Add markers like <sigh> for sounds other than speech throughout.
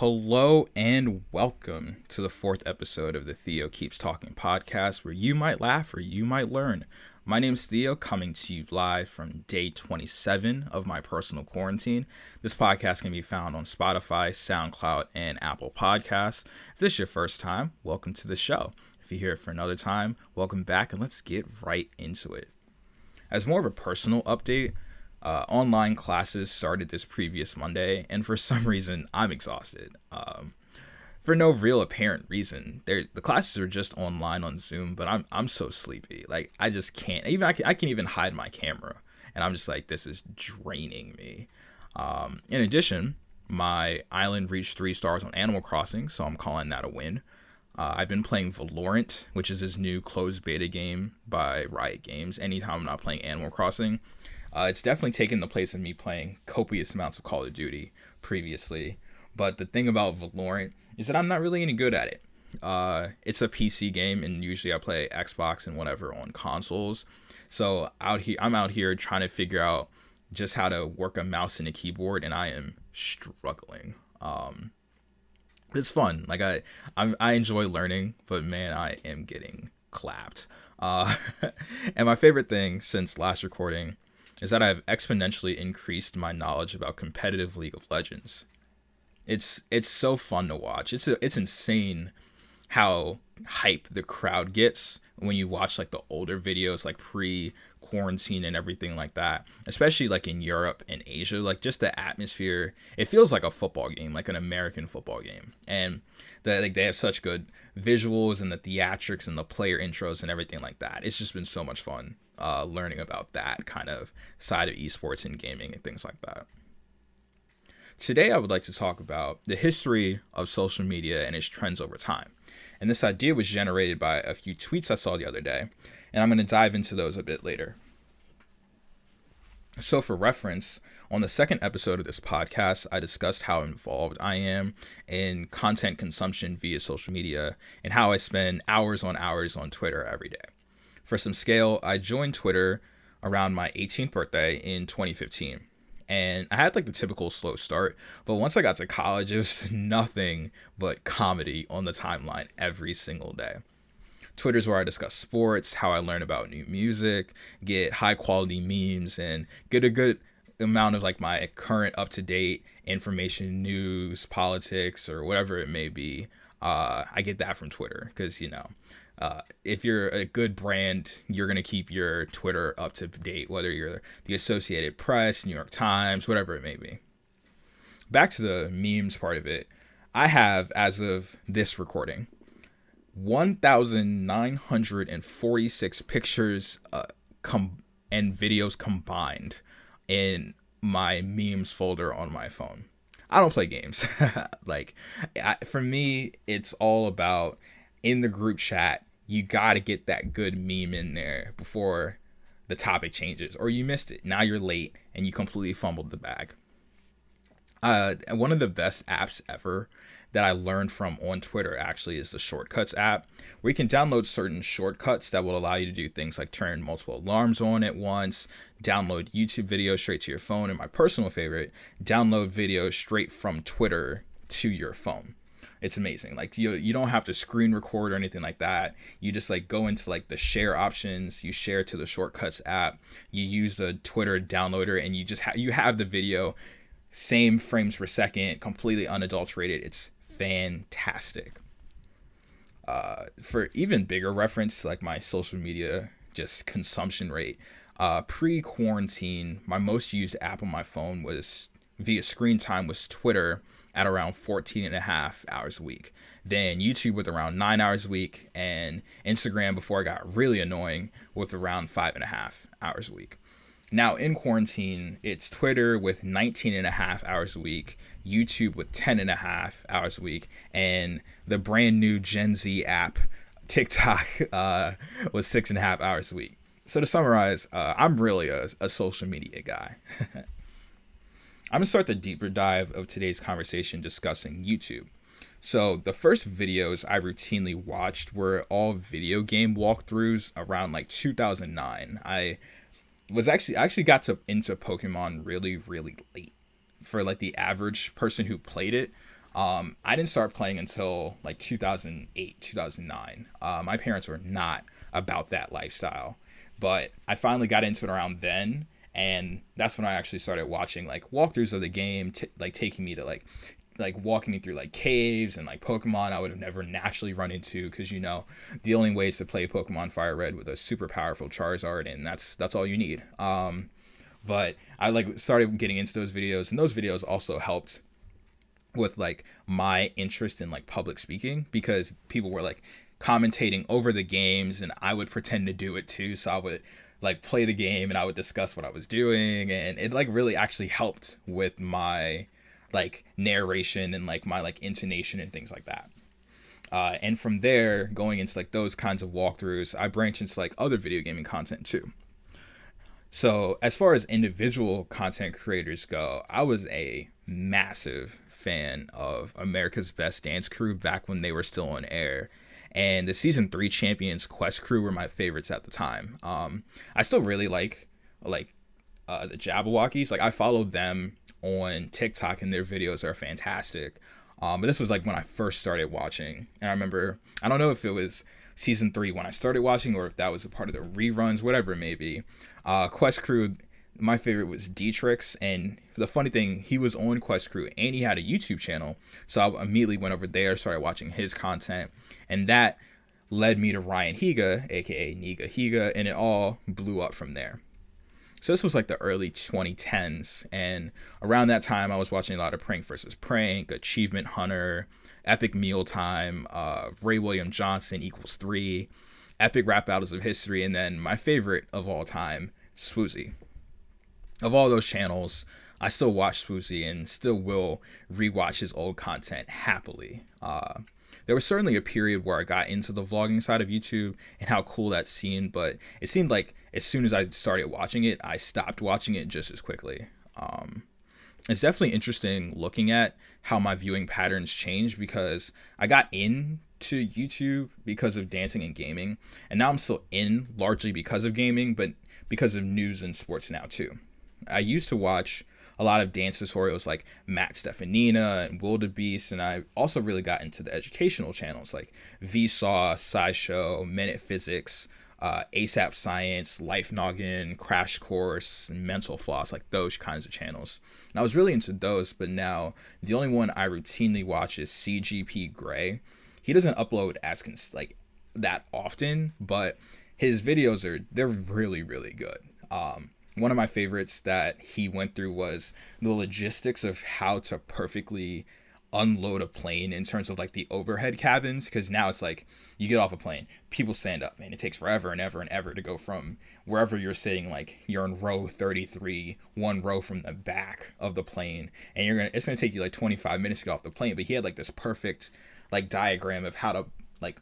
Hello and welcome to the fourth episode of the Theo Keeps Talking podcast, where you might laugh or you might learn. My name's Theo, coming to you live from day 27 of my personal quarantine. This podcast can be found on Spotify, SoundCloud, and Apple Podcasts. If this is your first time, welcome to the show. If you're here for another time, welcome back, and let's get right into it. As more of a personal update, uh, online classes started this previous Monday, and for <laughs> some reason, I'm exhausted. Um, for no real apparent reason. They're, the classes are just online on Zoom, but I'm I'm so sleepy. Like I just can't. Even I can, I can even hide my camera, and I'm just like this is draining me. Um, in addition, my island reached three stars on Animal Crossing, so I'm calling that a win. Uh, I've been playing Valorant, which is this new closed beta game by Riot Games. Anytime I'm not playing Animal Crossing, uh, it's definitely taken the place of me playing copious amounts of Call of Duty previously. But the thing about Valorant is that I'm not really any good at it. Uh, it's a PC game, and usually I play Xbox and whatever on consoles. So out here, I'm out here trying to figure out just how to work a mouse and a keyboard, and I am struggling. Um, it's fun. Like I, I, I enjoy learning, but man, I am getting clapped. Uh, <laughs> and my favorite thing since last recording is that I've exponentially increased my knowledge about competitive League of Legends. It's it's so fun to watch. It's a, it's insane how hype the crowd gets when you watch like the older videos like pre quarantine and everything like that especially like in Europe and Asia like just the atmosphere it feels like a football game like an American football game and that like they have such good visuals and the theatrics and the player intros and everything like that it's just been so much fun uh, learning about that kind of side of esports and gaming and things like that Today, I would like to talk about the history of social media and its trends over time. And this idea was generated by a few tweets I saw the other day, and I'm going to dive into those a bit later. So, for reference, on the second episode of this podcast, I discussed how involved I am in content consumption via social media and how I spend hours on hours on Twitter every day. For some scale, I joined Twitter around my 18th birthday in 2015 and I had like the typical slow start, but once I got to college, it was <laughs> nothing but comedy on the timeline every single day. Twitter's where I discuss sports, how I learn about new music, get high quality memes, and get a good amount of like my current up to date information, news, politics, or whatever it may be. Uh, I get that from Twitter because you know uh, if you're a good brand, you're going to keep your Twitter up to date, whether you're the Associated Press, New York Times, whatever it may be. Back to the memes part of it, I have, as of this recording, 1,946 pictures uh, com- and videos combined in my memes folder on my phone. I don't play games. <laughs> like, I, for me, it's all about in the group chat you got to get that good meme in there before the topic changes or you missed it. Now you're late and you completely fumbled the bag. Uh, one of the best apps ever that I learned from on Twitter actually is the Shortcuts app, where you can download certain shortcuts that will allow you to do things like turn multiple alarms on at once, download YouTube videos straight to your phone, and my personal favorite, download videos straight from Twitter to your phone it's amazing. Like you you don't have to screen record or anything like that. You just like go into like the share options. You share to the shortcuts app. You use the twitter downloader and you just you have the video same frames per second completely unadulterated. It's fantastic. Uh, for even bigger reference like my social media just consumption rate uh, pre-quarantine my most used app on my phone was via screen time was twitter at around 14 and a half hours a week. Then YouTube with around nine hours a week, and Instagram before it got really annoying with around five and a half hours a week. Now in quarantine, it's Twitter with 19 and a half hours a week, YouTube with 10 and a half hours a week, and the brand new Gen Z app, TikTok, <laughs> uh, was six and a half hours a week. So to summarize, uh, I'm really a, a social media guy. <laughs> I'm gonna start the deeper dive of today's conversation discussing YouTube. So the first videos I routinely watched were all video game walkthroughs around like 2009. I was actually I actually got to into Pokemon really really late for like the average person who played it. Um, I didn't start playing until like 2008, 2009. Uh, my parents were not about that lifestyle, but I finally got into it around then, and that's when I actually started watching like walkthroughs of the game, t- like taking me to like like walking me through like caves and like Pokemon I would have never naturally run into because you know the only ways to play Pokemon Fire Red with a super powerful Charizard and that's that's all you need. Um, but I like started getting into those videos and those videos also helped with like my interest in like public speaking because people were like commentating over the games and I would pretend to do it too so I would like play the game and I would discuss what I was doing and it like really actually helped with my like narration and like my like intonation and things like that. Uh, and from there, going into like those kinds of walkthroughs, I branch into like other video gaming content too. So as far as individual content creators go, I was a massive fan of America's Best Dance Crew back when they were still on air. And the season three champions Quest Crew were my favorites at the time. Um, I still really like like uh, the Jabbawockeez. Like I followed them on TikTok and their videos are fantastic. Um, but this was like when I first started watching, and I remember I don't know if it was season three when I started watching or if that was a part of the reruns, whatever it may be. Uh, Quest Crew, my favorite was D-Trix, and the funny thing, he was on Quest Crew and he had a YouTube channel, so I immediately went over there, started watching his content, and that led me to Ryan Higa, aka Niga Higa, and it all blew up from there. So this was like the early 2010s, and around that time, I was watching a lot of Prank versus Prank, Achievement Hunter, Epic Mealtime, uh, Ray William Johnson equals three, Epic Rap Battles of History, and then my favorite of all time, Swoozie. Of all those channels, I still watch Swoozie and still will rewatch his old content happily. Uh, there was certainly a period where I got into the vlogging side of YouTube and how cool that seemed, but it seemed like as soon as I started watching it, I stopped watching it just as quickly. Um, it's definitely interesting looking at how my viewing patterns changed because I got into YouTube because of dancing and gaming, and now I'm still in largely because of gaming, but because of news and sports now too. I used to watch a lot of dance tutorials like Matt Steffanina and Wildebeest, and I also really got into the educational channels like Vsauce, SciShow, Minute Physics, uh, ASAP Science, Life Noggin, Crash Course, and Mental Floss, like those kinds of channels. And I was really into those, but now the only one I routinely watch is CGP Grey. He doesn't upload as cons- like that often, but his videos are they're really really good. Um, one of my favorites that he went through was the logistics of how to perfectly unload a plane in terms of like the overhead cabins because now it's like you get off a plane people stand up and it takes forever and ever and ever to go from wherever you're sitting like you're in row 33 one row from the back of the plane and you're gonna it's gonna take you like 25 minutes to get off the plane but he had like this perfect like diagram of how to like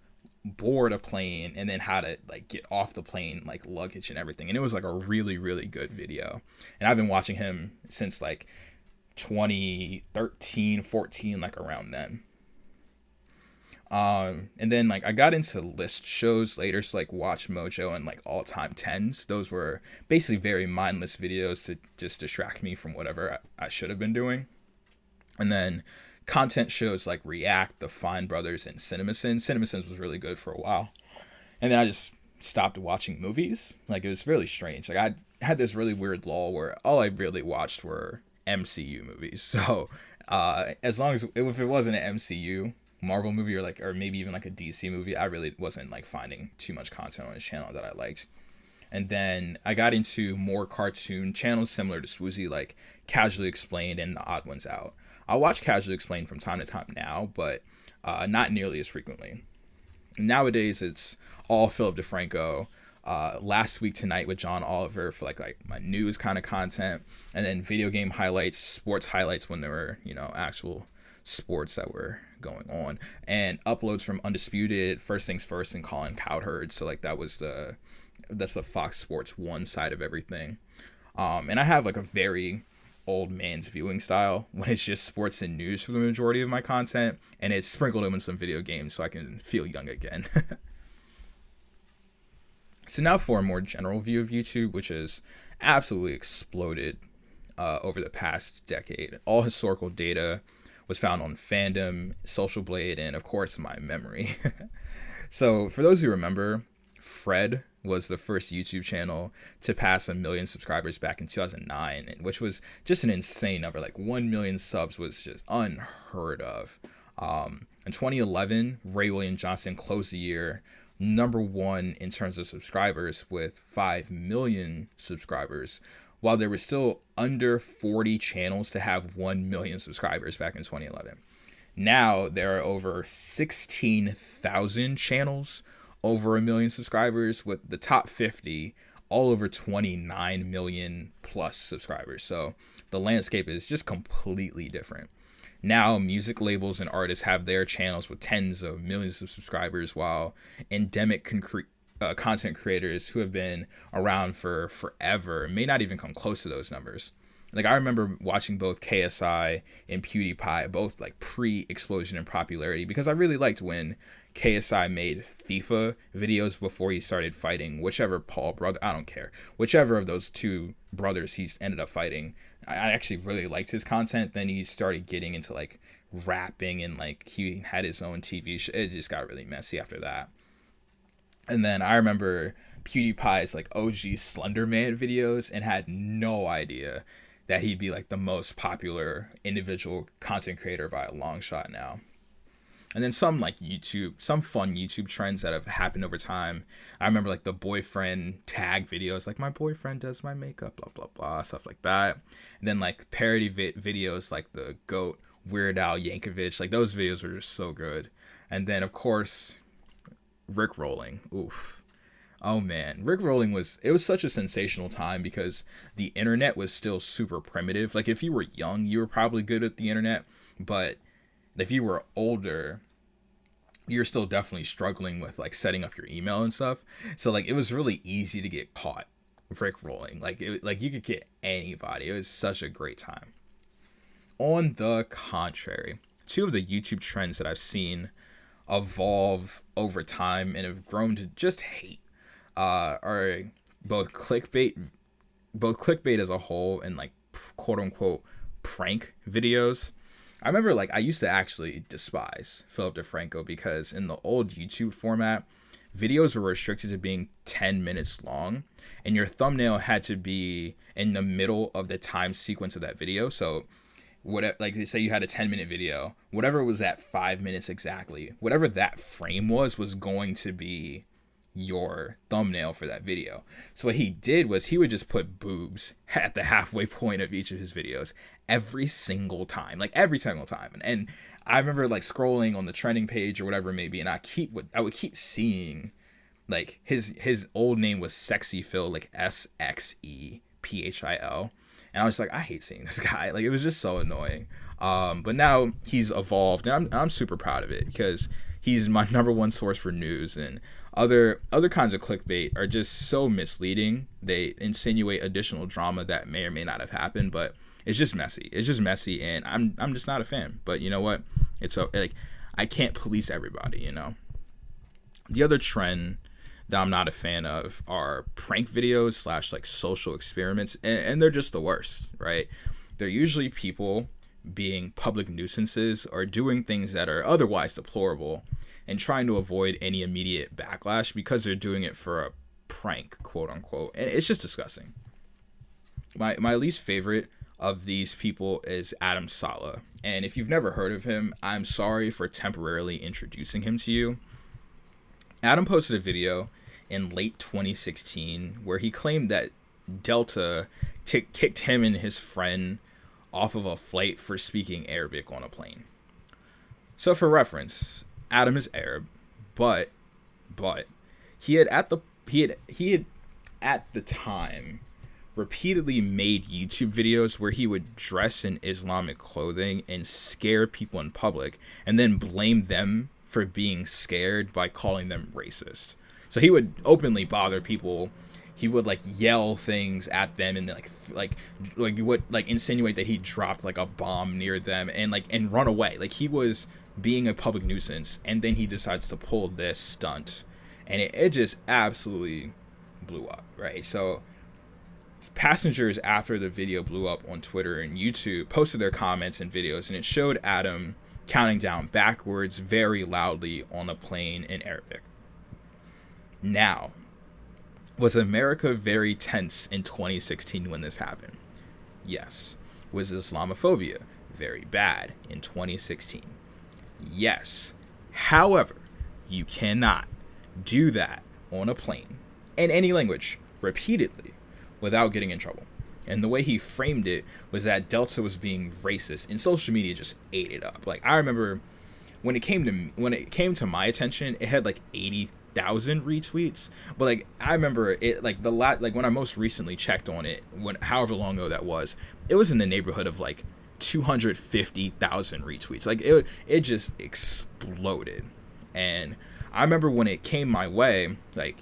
board a plane and then how to like get off the plane like luggage and everything. And it was like a really really good video. And i've been watching him since like 2013 14 like around then. Um and then like i got into list shows later so like watch mojo and like all time 10s those were basically very mindless videos to just distract me from whatever i, I should have been doing. And then content shows like React, the Fine Brothers, and CinemaSins. CinemaSins was really good for a while, and then I just stopped watching movies. Like it was really strange. Like I had this really weird lull where all I really watched were MCU movies. <laughs> So uh, as long as if it wasn't an MCU Marvel movie or like or maybe even like a DC movie, I really wasn't like finding too much content on his channel that I liked. And then I got into more cartoon channels similar to Swoozie, like Casually Explained and The Odd Ones Out. I'll watch Casually Explained from time to time now, but uh, not nearly as frequently. Nowadays, it's all Philip DeFranco. Uh, last week tonight with John Oliver for like like my news kind of content, and then video game highlights, sports highlights when there were you know actual sports that were going on, and uploads from Undisputed, First Things First, and Colin Cowherd. So like that was the that's the Fox Sports one side of everything. Um, and I have like a very old man's viewing style <laughs> when it's just sports and news for the majority of my content, and it's sprinkled in with some video games so I can feel young again. <laughs> so now for a more general view of YouTube, which has absolutely exploded uh, over the past decade. All historical data, was found on Fandom, Social Blade, and of course my memory. <laughs> so for those who remember, Fred was the first YouTube channel to pass a million subscribers back in 2009, which was just an insane number. Like 1 million subs was just unheard of. Um, in 2011, Ray William Johnson closed the year number one in terms of subscribers with 5 million subscribers, while there was still under 40 channels to have 1 million subscribers back in 2011. Now there are over 16,000 channels over a million subscribers, with the top 50 all over 29 million plus subscribers. So the landscape is just completely different. Now, music labels and artists have their channels with tens of millions of subscribers, while endemic concrete uh, content creators who have been around for forever may not even come close to those numbers. Like I remember watching both KSI and PewDiePie, both like pre-explosion in popularity, because I really liked when KSI made FIFA videos before he started fighting whichever Paul brother. I don't care, whichever of those two brothers he's ended up fighting. I actually really liked his content. Then he started getting into like rapping and like he had his own TV show. It just got really messy after that. And then I remember PewDiePie's like OG Slenderman videos and had no idea that he'd be like the most popular individual content creator by a long shot now. And then some like YouTube, some fun YouTube trends that have happened over time. I remember like the boyfriend tag videos, like my boyfriend does my makeup, blah blah blah, stuff like that. And then like parody vi- videos like the Goat Weird Al Yankovic, like those videos were just so good. And then of course Rick rolling. Oof. Oh man, Rick rolling was it was such a sensational time because the internet was still super primitive. Like if you were young, you were probably good at the internet, but if you were older, you're still definitely struggling with like setting up your email and stuff. So like it was really easy to get caught Rick rolling. Like it like you could get anybody. It was such a great time. On the contrary, two of the YouTube trends that I've seen evolve over time and have grown to just hate uh, are both clickbait, both clickbait as a whole and like quote unquote prank videos. I remember like I used to actually despise Philip DeFranco because in the old YouTube format, videos were restricted to being 10 minutes long and your thumbnail had to be in the middle of the time sequence of that video. So what like say you had a 10 minute video, whatever was at 5 minutes exactly, whatever that frame was was going to be your thumbnail for that video. So what he did was he would just put boobs <laughs> at the halfway point of each of his videos every single time, like every single time. And, and I remember like scrolling on the trending page or whatever maybe, and I keep what I would keep seeing like his his old name was Sexy Phil, like S X E P H I L. And I was like, I hate seeing this <laughs> guy. Like it was just so annoying. Um, but now he's evolved, and I'm I'm super proud of it because he's my <laughs> number one source for news and other other kinds of clickbait are just so misleading. They insinuate additional drama that may or may not have happened, but it's just messy. It's just messy, and I'm I'm just not a fan. But you know what? It's so like I can't police everybody. You know. The other trend that I'm not a fan of are prank videos slash like social experiments, and, and they're just the worst, right? They're usually people being public nuisances or doing things that are otherwise deplorable and trying to avoid any immediate backlash because they're doing it for a prank, quote unquote. And it's just disgusting. My my least favorite of these people is Adam Saleh. And if you've never heard of him, I'm sorry for temporarily introducing him to you. Adam posted a video in late 2016 where he claimed that Delta t- kicked him and his friend off of a flight for speaking Arabic on a plane. So, for reference, Adam is Arab, but but he had at the he had he had at the time repeatedly made YouTube videos where he would dress in Islamic clothing and scare people in public and then blame them for being scared by calling them racist. So he would openly bother people. He would like yell things at them and like like like you would like insinuate that he dropped like a bomb near them and like and run away. Like he was being a public nuisance, and then he decides to pull this stunt, and it, it just absolutely blew up, right? So passengers after the video blew up on Twitter and YouTube posted their comments and videos, and it showed Adam counting down backwards very loudly on a plane in Arabic. Now, was America very tense in 2016 when this happened? Yes. Was Islamophobia very bad in 2016? Yes. However, you cannot do that on a plane in any language repeatedly without getting in trouble. And the way he framed it was that Delta was being racist, and social media just ate it up. Like I remember when it came to when it came to my attention, it had like eighty thousand retweets. But like I remember it like the lot like when I most recently checked on it, when however long ago that was, it was in the neighborhood of like two hundred fifty thousand retweets. Like it it just exploded, and I remember when it came my way, like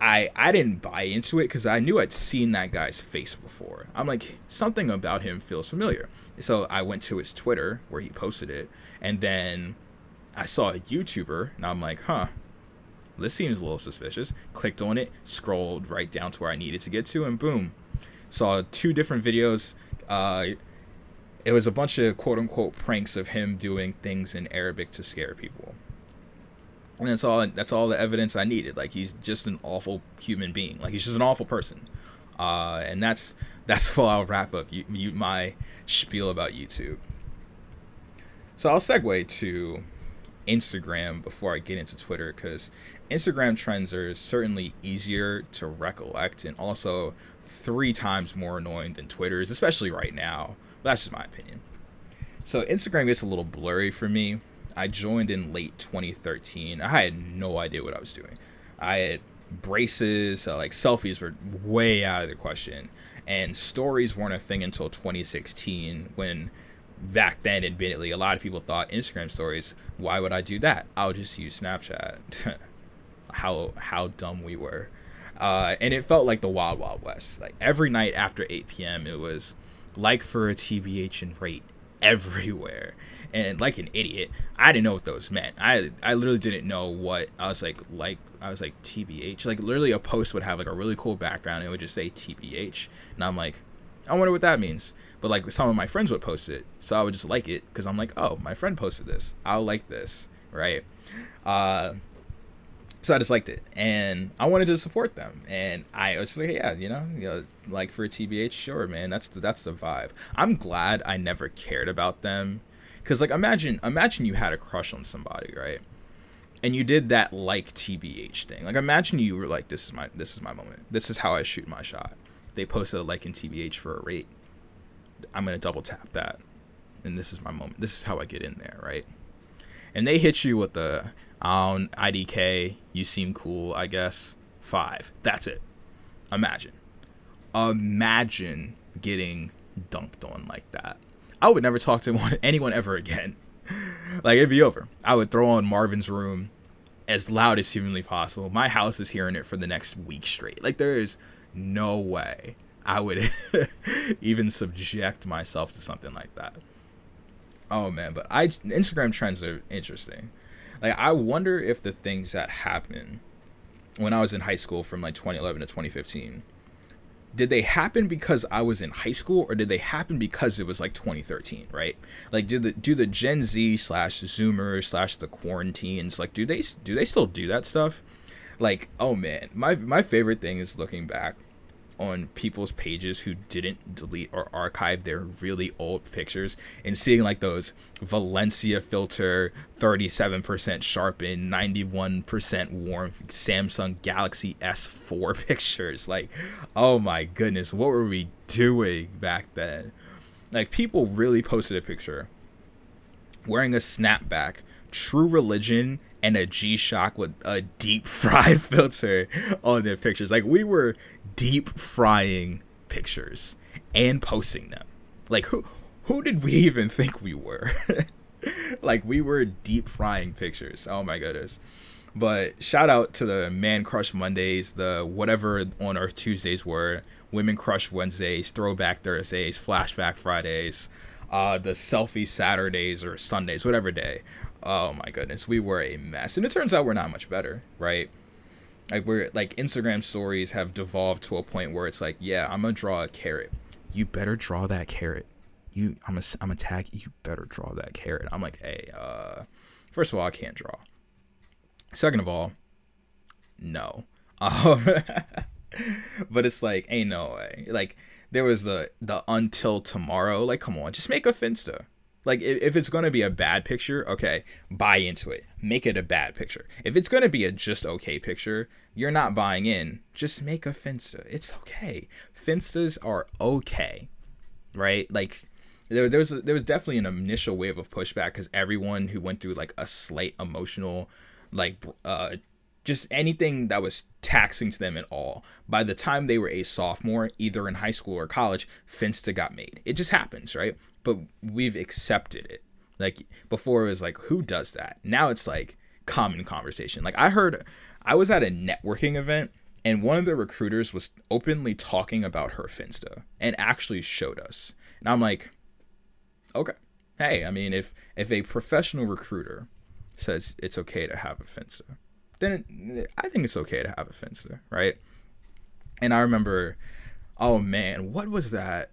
I I didn't buy into it because I knew I'd seen that guy's face before. I'm like something about him feels familiar. So I went to his Twitter where he posted it, and then I saw a YouTuber, and I'm like, huh, this seems a little suspicious. Clicked on it, scrolled right down to where I needed to get to, and boom, saw two different videos. Uh, it was a bunch of quote unquote pranks of him doing things in Arabic to scare people and that's all that's all the evidence I needed. Like he's just an awful human being. Like he's just an awful person. Uh, and that's <laughs> that's what I'll wrap up you, you, my spiel about YouTube. So I'll segue to Instagram before I get into Twitter because Instagram trends are certainly easier to recollect and also three times more annoying than Twitter's, especially right now. That's just my opinion. So Instagram gets a little blurry for me I joined in late 2013. I had no idea what I was doing. I had braces, uh, like selfies were way out of the question, and stories weren't a thing until 2016 when back then admittedly a lot of people thought Instagram stories, why would I do that? I'll just use Snapchat. <laughs> how how dumb we were. Uh, and it felt like the wild wild west. Like every night after 8 p.m. it was like for a TBH and rate everywhere and like an idiot, I didn't know what those meant. I I literally didn't know what I was like like I was like TBH. Like literally a post would have like a really cool background. it would just say TBH, and I'm like, I wonder what that means. But like some of my friends would post it, so I would just like it because I'm like, oh, my friend posted this. I'll like this, right? Uh, so I just liked it, and I wanted to support them, and I was just like, yeah, you know, you know, like for a TBH, sure, man, that's the, that's the vibe. I'm glad I never cared about them because like imagine imagine you had a crush on somebody, right? And you did that like TBH thing. Like imagine you were like, this is my this is my moment. This is how I shoot my shot. They posted a like in TBH for a rate. I'm gonna double tap that, and this is my moment. This is how I get in there, right? And they hit you with the um, IDK. You seem cool, I guess. Five. That's it. Imagine. Imagine getting dunked on like that. I would never talk to <laughs> anyone ever again. like it'd be over. I would throw on Marvin's Room as loud as humanly possible. My house is hearing it for the next week straight. Like there is no way I would <laughs> even subject myself to something like that. Oh man, but I Instagram trends are interesting. Like I wonder if the things that happen when I was in high school from like 2011 to 2015 did they happen because I was in high school or did they happen because it was like 2013, right? Like, do the do the Gen Z slash Zoomers slash the quarantines like do they do they still do that stuff? Like, oh man, my my favorite thing is looking back on people's pages who didn't delete or archive their really old pictures and seeing like those Valencia filter 37% sharpen 91% warm Samsung Galaxy S4 <laughs> pictures. Like oh my goodness what were we doing back then? Like people really posted a picture wearing a snapback true religion and a G Shock with a deep <laughs> fry filter on their pictures. Like we were deep frying pictures and posting them. Like who who did we even <laughs> think we were? <laughs> like we were deep frying pictures. Oh my goodness. But shout out to the Man Crush Mondays, the whatever on Earth Tuesdays were, Women Crush Wednesdays, Throwback Thursdays, Flashback Fridays, uh, the Selfie Saturdays or Sundays, whatever day oh my goodness, we were a mess. And it turns out we're not much better, right? like we're like Instagram stories have devolved to a point where it's like, yeah, I'm gonna draw a carrot. You better draw that carrot. You, I'm a, I'm a tag. You better draw that carrot. I'm like, hey, uh, first of all, I can't draw. Second of all, no. <laughs> Um, but it's like, ain't no way. Like there was the the until tomorrow. Like, come on, just make a finsta. Like if it's gonna be a bad picture, okay, buy into it. Make it a bad picture. If it's gonna be a just okay picture, you're not buying in. Just make a finsta. It's okay. Finstas are okay, right? Like there, there was there was definitely an initial wave of pushback because everyone who went through like a slight emotional, like uh, just anything that was taxing to them at all. By the time they were a sophomore, either in high school or college, Finsta got made. It just happens, right? But we've accepted it. Like before, it was like, who does that? Now it's like common conversation. Like I heard, I was at a networking event and one of the recruiters was openly talking about her Finsta and actually showed us. And I'm like, okay, hey, I mean, if if a professional recruiter says it's okay to have a Finsta, then I think it's okay to have a Finsta, right? And I remember, oh man, what was that?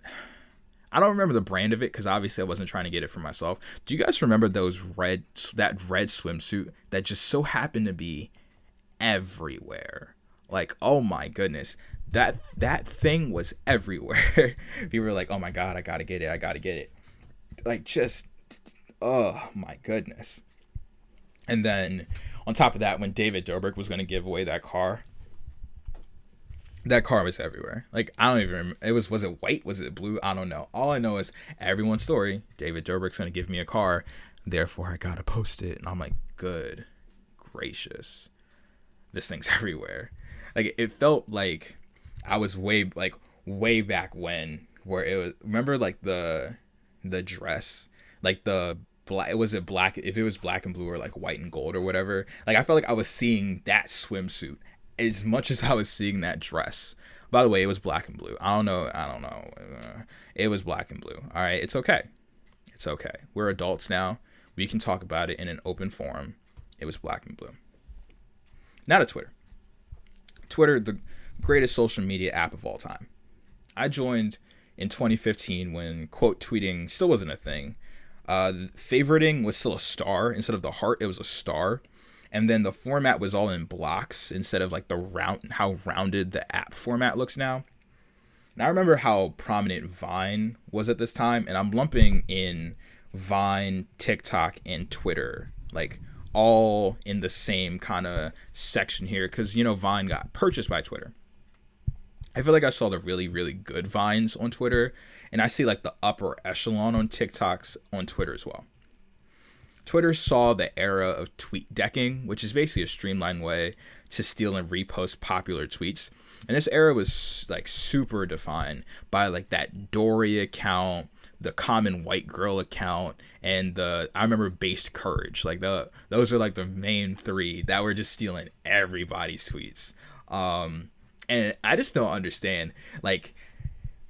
I don't remember the brand of it because obviously I wasn't trying to get it for myself. Do you guys remember those red that red swimsuit that just so happened to be everywhere? Like, oh my goodness, that that thing was <laughs> everywhere. People were like, oh my god, I gotta get it, I gotta get it. Like just, oh my goodness. And then on top of that, when David Dobrik was going to give away that car, that car was everywhere. Like I don't even remember. It was was it white? Was it blue? I don't know. All I know is everyone's story. David Dobrik's to give me a car, therefore I gotta post it. And I'm like, good gracious, this thing's <laughs> everywhere. Like it felt like I was way like way back when where it was. Remember like the the dress, like the black was it black if it was black and blue or like white and gold or whatever like i felt like i was seeing that swimsuit as much as i was seeing that dress by the way it was black and blue. I don't know i don't know uh, it was black and blue all right? It's okay it's okay. We're adults now. We can talk about it in an open forum. It was black and blue. Now to twitter. Twitter the greatest social media app of all time. I joined in 2015 when quote tweeting still wasn't a thing. Uh, favoriting was still a star. Instead of the heart. It was a star, and then the format was all in blocks instead of like the round how rounded the app format looks now. And I remember how prominent Vine was at this time, and I'm lumping in Vine, TikTok, and Twitter like all in the same kind of section here because you know Vine got purchased by Twitter. I feel like I saw the really, really good vines on Twitter, and I see like the upper echelon on TikToks on Twitter as well. Twitter saw the era of tweet decking, which is basically a streamlined way to steal and repost popular tweets. And this era was like super defined by like that Dory account, the common white girl account, and the I remember based courage. Like the those are like the main three that were just stealing everybody's tweets. Um, and I just don't understand. Like,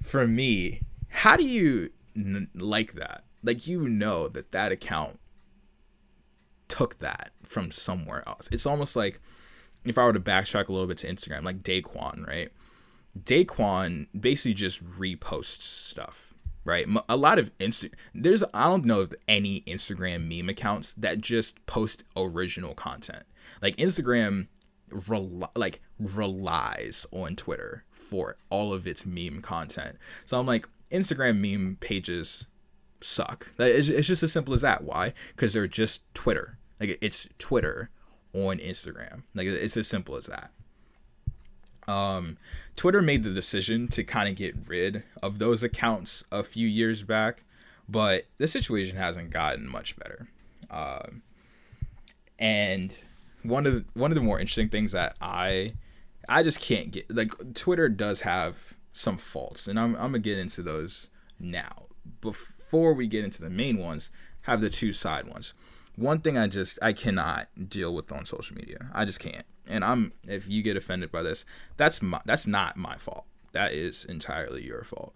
for me, how do you n- like that? Like, you know that that account took that from somewhere else. It's almost like if I were to backtrack a little bit to Instagram, like Daquan, right? Daquan basically just reposts stuff, right? A lot of Insta, there's I don't know of any Instagram meme accounts that just post original content. Like Instagram rel- like relies on Twitter for all of its meme content. So I'm like, Instagram meme pages suck. It's, it's just as simple as that. Why? Because they're just Twitter. Like it's Twitter on Instagram. Like it's as simple as that. Um, Twitter made the decision to kind of get rid of those accounts a few years back, but the situation hasn't gotten much better. Um, and one of the, one of the more interesting things that I I just can't get like Twitter does have some faults, and I'm I'm gonna get into those now. Before we get into the main ones, have the two side ones. One thing I just I cannot deal with on social media. I just can't. And I'm if you get offended by this, that's my that's not my fault. That is entirely your fault.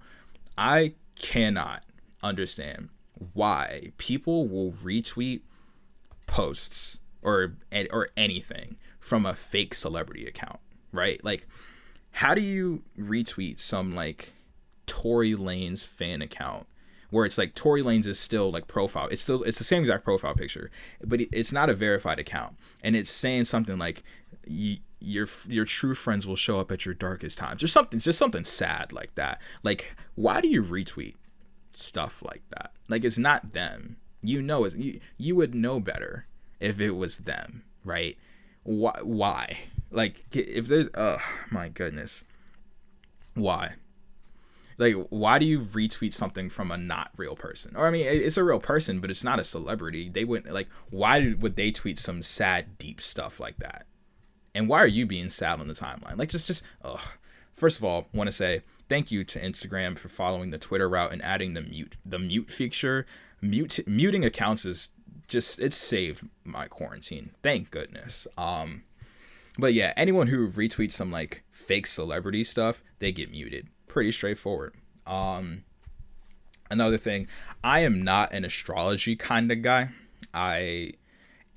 I cannot understand why people will retweet posts or or anything from a fake celebrity account, right? Like how do you retweet some like Tory Lanez fan account where it's like Tory Lanez is still like profile. It's still it's the same exact profile picture, but it's not a verified account, and it's saying something like your your true friends will show up at your darkest times. Just something just something sad like that. Like why do you retweet stuff like that? Like it's not them. You know it's you, you would know better if it was them, right? Why why? Like if there's oh my goodness. Why? Like why do you retweet something from a not real person? Or i mean it's a real person but it's not a celebrity. They wouldn't like why would they tweet some sad deep stuff like that? And why are you being sad on the timeline? Like just just ugh. first of all want to say thank you to instagram for following the twitter route and adding the mute the mute feature. Mute muting accounts is just it saved my quarantine. Thank goodness. Um but yeah anyone who retweets some like fake celebrity stuff they get muted pretty straightforward. Um, another thing, I am not an astrology kind of guy. I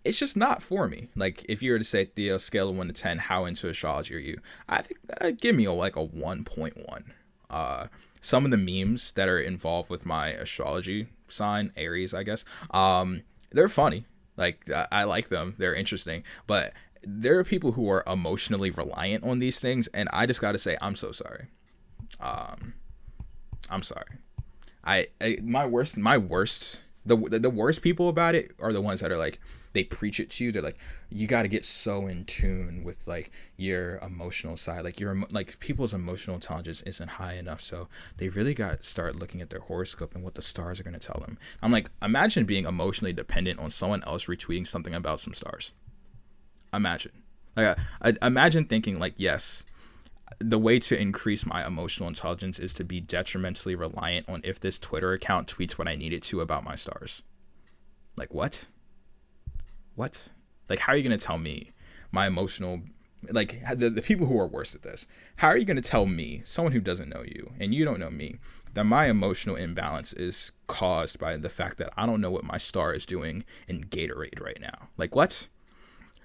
it's just not for me. Like if you were to say Theo scale of one to ten, how into astrology are you? I think uh, give me a, like a one point one. Uh, some of the memes that are involved with my astrology sign, Aries, I guess, um, they're funny. Like I, I like them. They're interesting, but there are people who are emotionally reliant on these things, and I just got to say, I'm so sorry. Um, I'm sorry. I, I my worst my worst the, the the worst people about it are the ones that are like they preach it to you. They're like you got to get so in tune with like your emotional side. Like your like people's emotional intelligence isn't high enough, so they really got to start looking at their horoscope and what the stars are going to tell them. I'm like, imagine being emotionally dependent on someone else retweeting something about some stars. Imagine. Like, I, I imagine thinking like, yes, the way to increase my emotional intelligence is to be detrimentally reliant on if this Twitter account tweets what I need it to about my stars. Like what? What? Like how are you going to tell me my emotional like the, the people who are worse at this how are you going to tell me someone who doesn't know you and you don't know me that my emotional imbalance is caused by the fact that i don't know what my star is doing in gatorade right now like what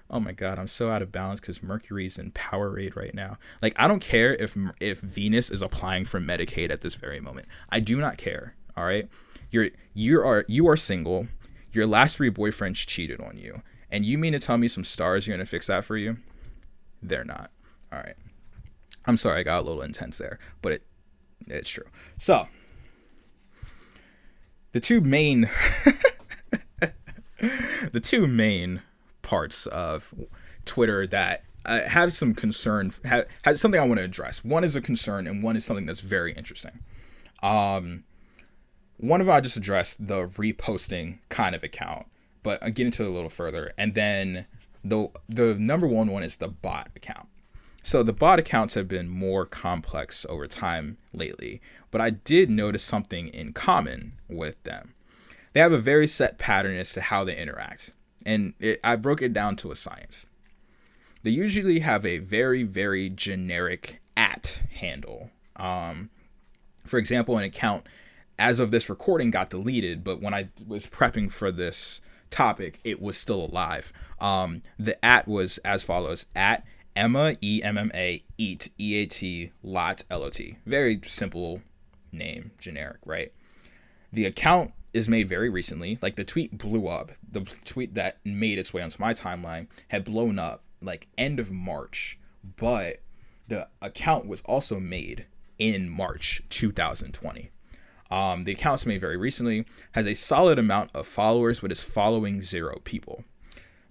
oh my god, I'm so out of balance because Mercury's in Powerade right now. Like I don't care if if Venus is applying for Medicaid at this very moment. I do not care. All right, you're you are you are single. Your last three boyfriends cheated on you, and you mean to tell me some stars are gonna fix that for you? They're not. All right. I'm sorry, I got a little intense there, but it it's true. So the two main <laughs> the two main parts of Twitter that I have some concern, have, have something I want to address. One is a concern, and one is something that's very interesting. Um, one of them I just addressed the reposting kind of account, but I'll get into it a little further. And then the the number one one is the bot account. So the bot accounts have been more complex over time lately, but I did notice something in common with them. They have a very set pattern as to how they interact and it, I broke it down to a science. They usually have a very, very generic at handle. Um, for example, an account as of this recording got deleted, but when I was prepping for this topic, it was still alive. Um, the at was as follows: at Emma E M M A eat E A T lot L O T. Very simple name, generic, right? The account is made very recently. Like the tweet blew up. The tweet that made its way onto my timeline had blown up like end of March, but the account was also made in March 2020. Um, the account's made very recently, has a solid amount of followers, but is following zero people.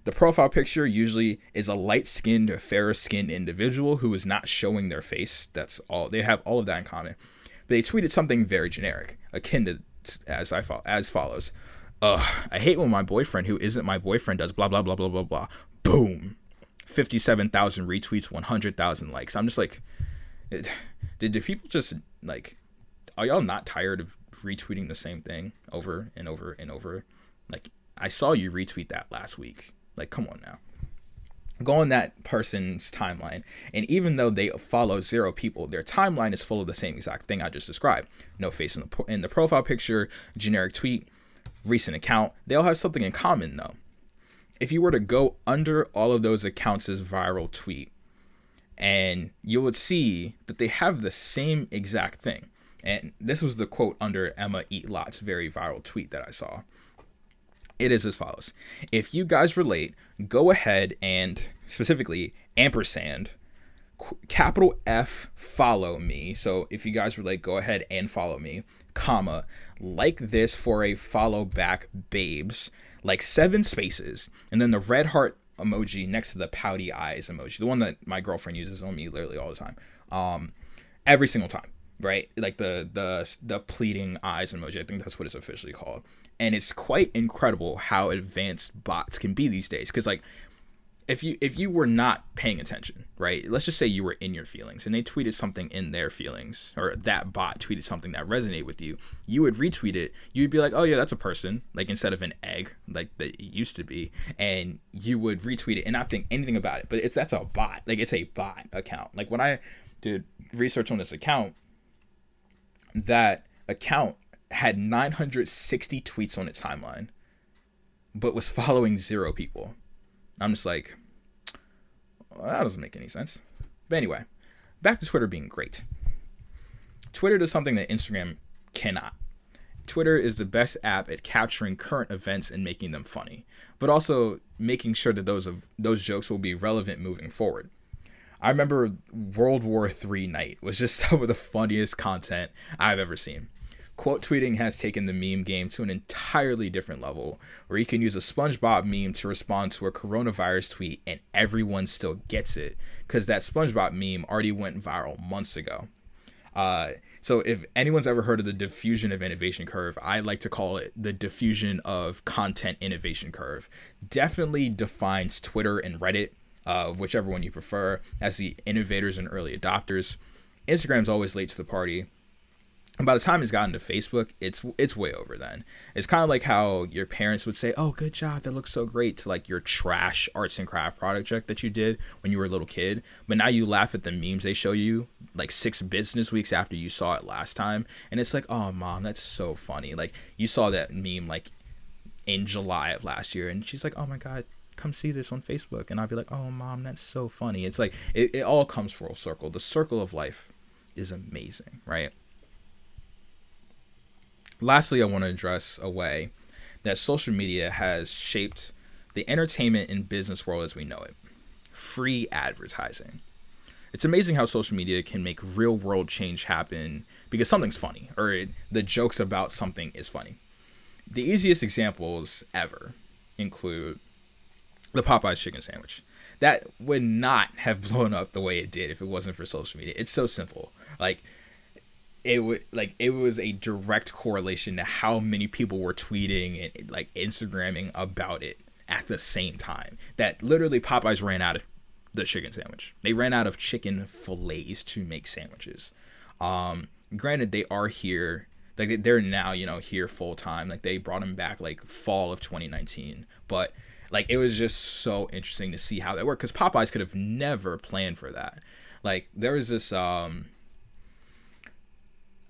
The profile picture usually is a light skinned or fairer skinned individual who is not showing their face. That's all. They have all of that in common. But they tweeted something very generic, akin to as I fo- as follows. Ugh, I hate when my boyfriend who isn't my boyfriend does blah blah blah blah blah blah. Boom. 57,000 retweets, 100,000 likes. I'm just like did, did people just like are y'all not tired of retweeting the same thing over and over and over? Like I saw you retweet that last week. Like come on now go on that person's timeline and even though they follow zero people their timeline is full of the same exact thing i just described no face in the, in the profile picture generic tweet recent account they all have something in common though if you were to go under all of those accounts' viral tweet, and you would see that they have the same exact thing. And this was the quote under Emma Eatlot's very viral tweet that I saw. It is as follows If you guys relate, go ahead and specifically ampersand capital F follow me. So if you guys relate, go ahead and follow me, comma, like this for a follow back babes, like seven spaces, and then the red heart emoji next to the pouty eyes emoji, the one that my girlfriend uses on me literally all the time. Um, every single time, right? Like the the the pleading eyes emoji. I think that's what it's officially called. And it's quite incredible how advanced bots can be these days. Because like if you if you were not paying attention, right? Let's just say you were in your feelings and they tweeted something in their feelings, or that bot tweeted something that resonated with you. You would retweet it. You'd be like, "Oh yeah, that's a person," like instead of an egg, like that used to be, and you would retweet it and not think anything about it. But it's that's a bot, like it's a bot account. Like when I did research on this account, that account had 960 tweets on its timeline, but was following zero people. I'm just like, well, that doesn't make any sense. But anyway, back to Twitter being great. Twitter does something that Instagram cannot. Twitter is the best app at capturing current events and making them funny, but also making sure that those of those jokes will be relevant moving forward. I remember World War III night was just <laughs> some of the funniest content I've ever seen. Quote tweeting has taken the meme game to an entirely different level, where you can use a SpongeBob meme to respond to a coronavirus tweet and everyone still gets it, because that SpongeBob meme already went viral months ago. Uh, so if anyone's ever heard of the diffusion of innovation curve, I like to call it the diffusion of content innovation curve. Definitely defines Twitter and Reddit, uh, whichever one you prefer, as the innovators and early adopters. Instagram's always late to the party, and by the time it's gotten to Facebook, it's it's way over then. It's kind of like how your parents would say, "Oh, good job, that looks so great," to like your trash arts and craft project that you did when you were a little kid. But now you laugh at the memes they show you like six business weeks after you saw it last time, and it's like, "Oh, mom, that's so funny." Like you saw that meme like in July of last year, and she's like, "Oh my god." Come see this on Facebook, and I'll be like, "Oh, mom, that's so funny." It's like it, it all comes full circle. The circle of life is amazing, right? Lastly, I want to address a way that social media has shaped the entertainment and business world as we know it free advertising. It's amazing how social media can make real world change happen because something's funny or it, the jokes about something is funny. The easiest examples ever include the Popeyes chicken sandwich. That would not have <laughs> blown up the way it did if it wasn't for social media. It's so simple. Like it would like it was a direct correlation to how many people were tweeting and like Instagramming about it at the same time. That literally Popeyes ran out of the chicken sandwich. They ran out of chicken fillets to make sandwiches. Um, granted, they are here. Like they're now, you know, here full time. Like they brought them back like fall of 2019. But like it was just so interesting to see how that worked because Popeyes could have never planned for that. Like there was this um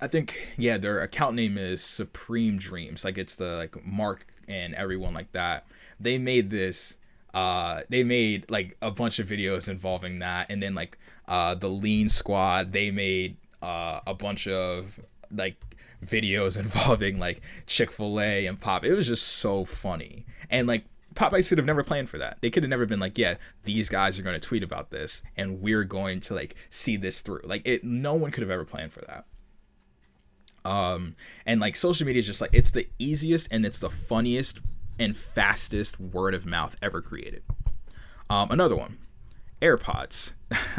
I think yeah, their account name is Supreme Dreams. Like it's the like Mark and everyone like that. They made this uh they made like a bunch of videos involving that and then like uh the Lean Squad, they made uh a bunch of like videos <laughs> involving like Chick-fil-A and Pop. It was just so funny. And like Popeyes could have never planned for that. They could have never been like, yeah, these guys are going to tweet about this and we're going to like see this through. Like it no one could have ever planned for that. Um, and like social media is just like it's the easiest and it's the funniest and fastest word of mouth ever created. Um, another one, AirPods.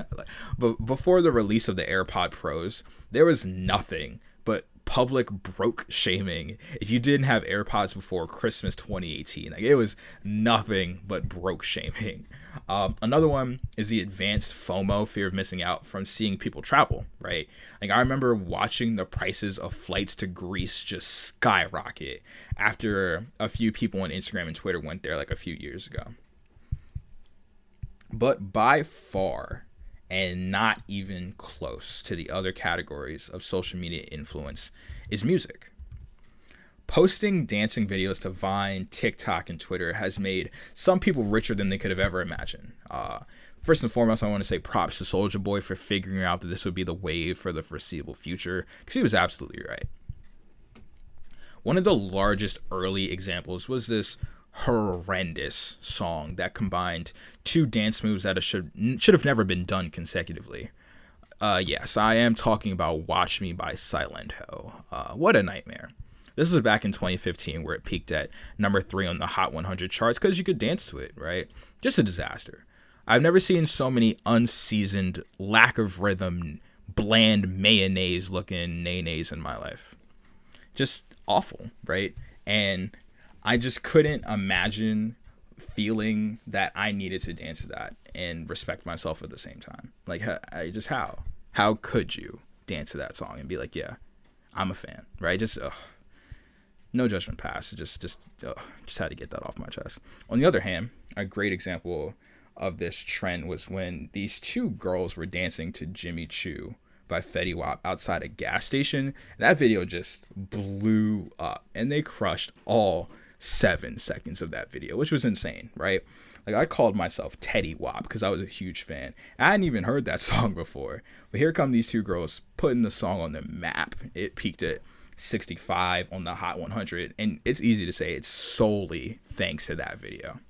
<laughs> but before the release of the AirPod Pros, there was nothing but public broke shaming if you didn't have AirPods before Christmas 2018. Like it was nothing but broke shaming. <laughs> Um, another one is the advanced FOMO, fear of missing out from seeing people travel, right? Like I remember watching the prices of flights to Greece just skyrocket after a few people on Instagram and Twitter went there like a few years ago. But by far, and not even close to the other categories of social media influence, is music. Posting dancing videos to Vine, TikTok, and Twitter has made some people richer than they could have ever imagined. Uh, first and foremost, I want to say props to Soulja Boy for figuring out that this would be the wave for the foreseeable future, because he was absolutely right. One of the largest early examples was this horrendous song that combined two dance moves that should should have never been done consecutively. Uh, yes, I am talking about "Watch Me" by Silentó. Uh, what a nightmare! This was back in 2015 where it peaked at number three on the Hot 100 charts because you could dance to it, right? Just a disaster. I've never seen so many unseasoned, lack of rhythm, bland mayonnaise looking nay nays in my life. Just awful, right? And I just couldn't imagine feeling that I needed to dance to that and respect myself at the same time. Like, I just how? How could you dance to that song and be like, yeah, I'm a fan, right? Just, ugh no judgment pass. Just just uh, just had to get that off my chest. On the other hand, a great example of this trend was when these two girls were dancing to Jimmy Choo by Fetty Wap outside a gas station. That video just blew up and they crushed all seven seconds of that video, which was insane, right? Like I called myself Teddy Wap because I was a huge fan. I hadn't even heard that <laughs> song before. But here come these two girls putting the song on the map. It peaked at 65 on the Hot 100. And it's easy to say it's solely thanks to that video.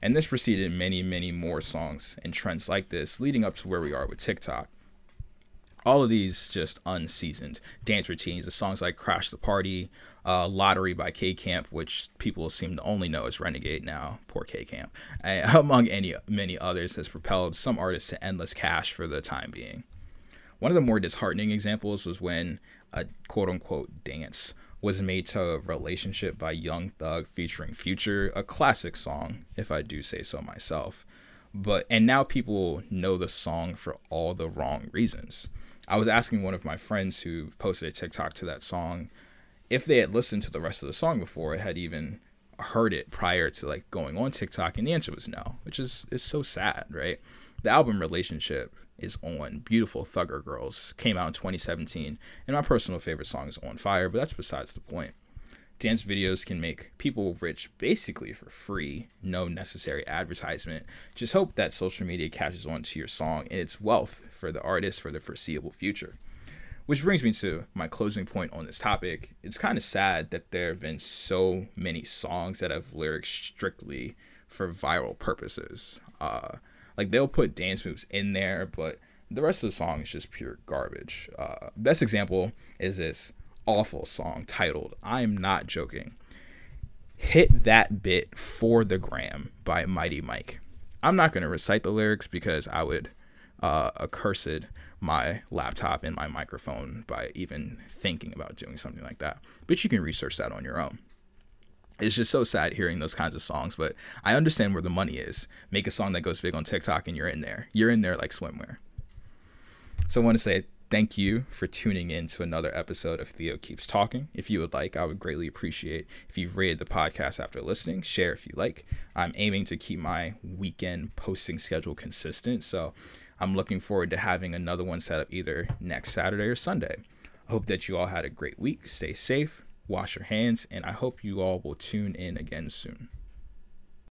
And this preceded many, many more songs and trends like this, leading up to where we are with TikTok. All of these just unseasoned dance routines. The songs like Crash the Party, uh, Lottery by K Camp, which people seem to only know as Renegade now. Poor K Camp. <laughs> Among any many others, has propelled some artists to endless cash for the time being. One of the more disheartening examples was when a quote unquote dance was made to a relationship by Young Thug featuring Future, a classic song, if I do say so myself. But and now people know the song for all the wrong reasons. I was asking one of my friends who posted a TikTok to that song if they had listened to the rest of the song before, had even heard it prior to like going on TikTok, and the answer was no, which is is so sad, right? The album Relationship is on Beautiful Thugger Girls. Came out in 2017, and my personal favorite song is On Fire, but that's besides the point. Dance videos can make people rich basically for free, no necessary advertisement. Just hope that social media catches on to your song and its wealth for the artist for the foreseeable future. Which brings me to my closing point on this topic. It's kind of sad that there have been so many songs that have lyrics strictly for viral purposes. Uh, like they'll put dance moves in there, but the rest of the song is just pure garbage. Uh, best example is this awful song titled "I'm Not Joking." Hit that bit for the gram by Mighty Mike. I'm not going to recite the lyrics because I would uh, accursed my laptop and my microphone by even thinking about doing something like that. But you can research that on your own it's just so sad hearing those kinds of songs, but I understand where the money is. Make a song that goes big on TikTok and you're in there. You're in there like swimwear. So I want to say thank you for tuning in to another episode of Theo Keeps Talking. If you would like, I would greatly appreciate if you've rated the podcast after listening. Share if you like. I'm aiming to keep my weekend posting schedule consistent, so I'm looking forward to having another one set up either next Saturday or Sunday. I hope that you all had a great week. Stay safe wash your hands, and I hope you all will tune in again soon.